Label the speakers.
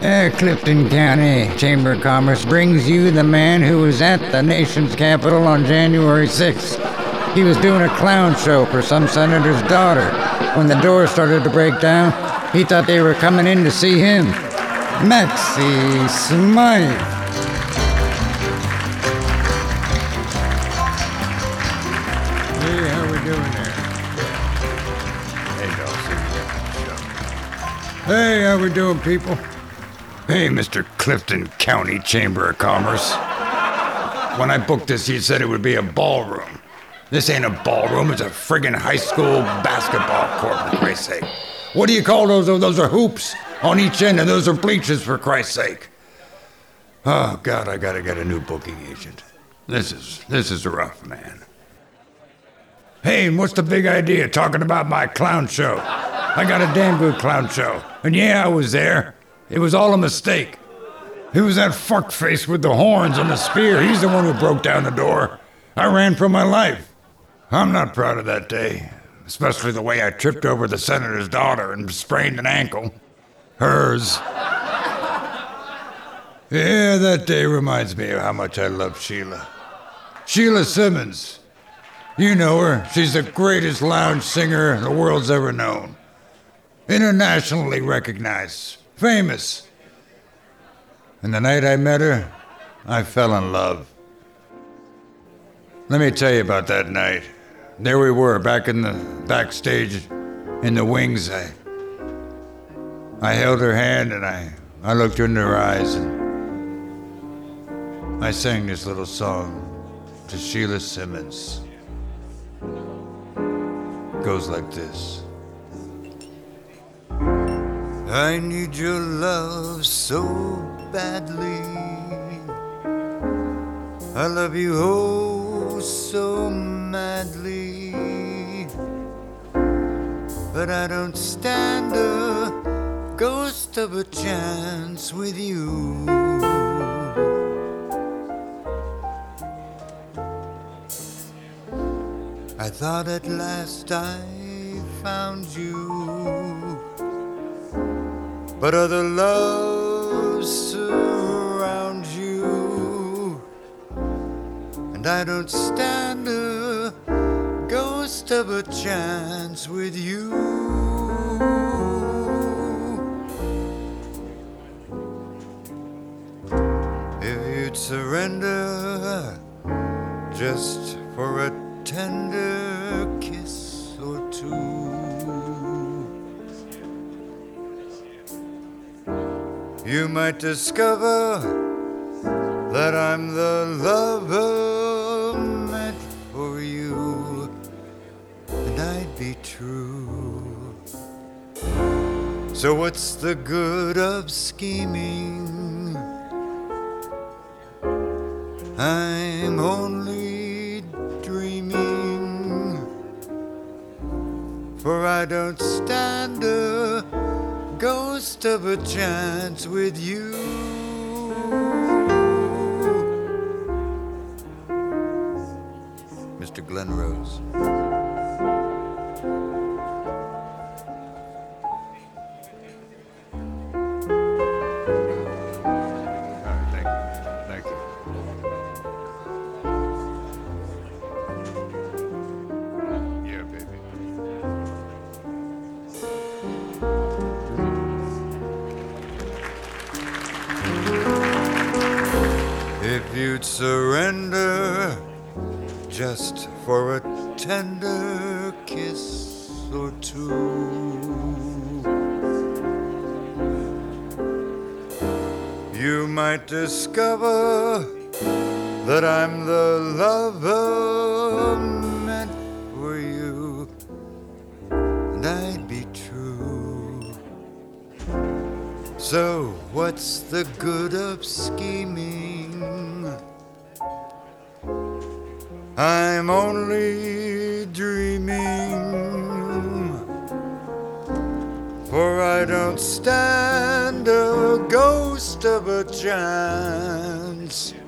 Speaker 1: Uh, Clifton County Chamber of Commerce brings you the man who was at the nation's capital on January 6th. He was doing a clown show for some senator's daughter. When the door started to break down, he thought they were coming in to see him. Maxie Smythe. Hey, how we doing there?
Speaker 2: Hey, Dawson.
Speaker 1: Hey, how we doing, people?
Speaker 2: Hey, Mr. Clifton County Chamber of Commerce. When I booked this, you said it would be a ballroom. This ain't a ballroom, it's a friggin' high school basketball court, for Christ's sake. What do you call those? Those are hoops on each end, and those are bleachers, for Christ's sake. Oh, God, I gotta get a new booking agent. This is, this is rough, man. Hey, what's the big idea talking about my clown show? I got a damn good clown show. And yeah, I was there. It was all a mistake. It was that fuckface with the horns and the spear. He's the one who broke down the door. I ran for my life. I'm not proud of that day, especially the way I tripped over the senator's daughter and sprained an ankle. Hers. Yeah, that day reminds me of how much I love Sheila. Sheila Simmons. You know her. She's the greatest lounge singer the world's ever known. Internationally recognized. Famous. And the night I met her, I fell in love. Let me tell you about that night. There we were, back in the backstage, in the wings. I, I held her hand and I, I looked into her eyes and I sang this little song to Sheila Simmons. Goes like this. I need your love so badly. I love you oh so madly. But I don't stand a ghost of a chance with you. I thought at last I found you. But other loves surround you. And I don't stand a ghost of a chance with you. If you'd surrender just for a tender kiss or two. You might discover that I'm the lover meant for you, and I'd be true. So, what's the good of scheming? I'm only dreaming, for I don't stand a ghost of a chance with you. Mr. Glenn you'd surrender just for a tender kiss or two, you might discover that I'm the lover meant for you, and I'd be true. So, what's the good of scheming? I'm only dreaming, for I don't stand a ghost of a chance you.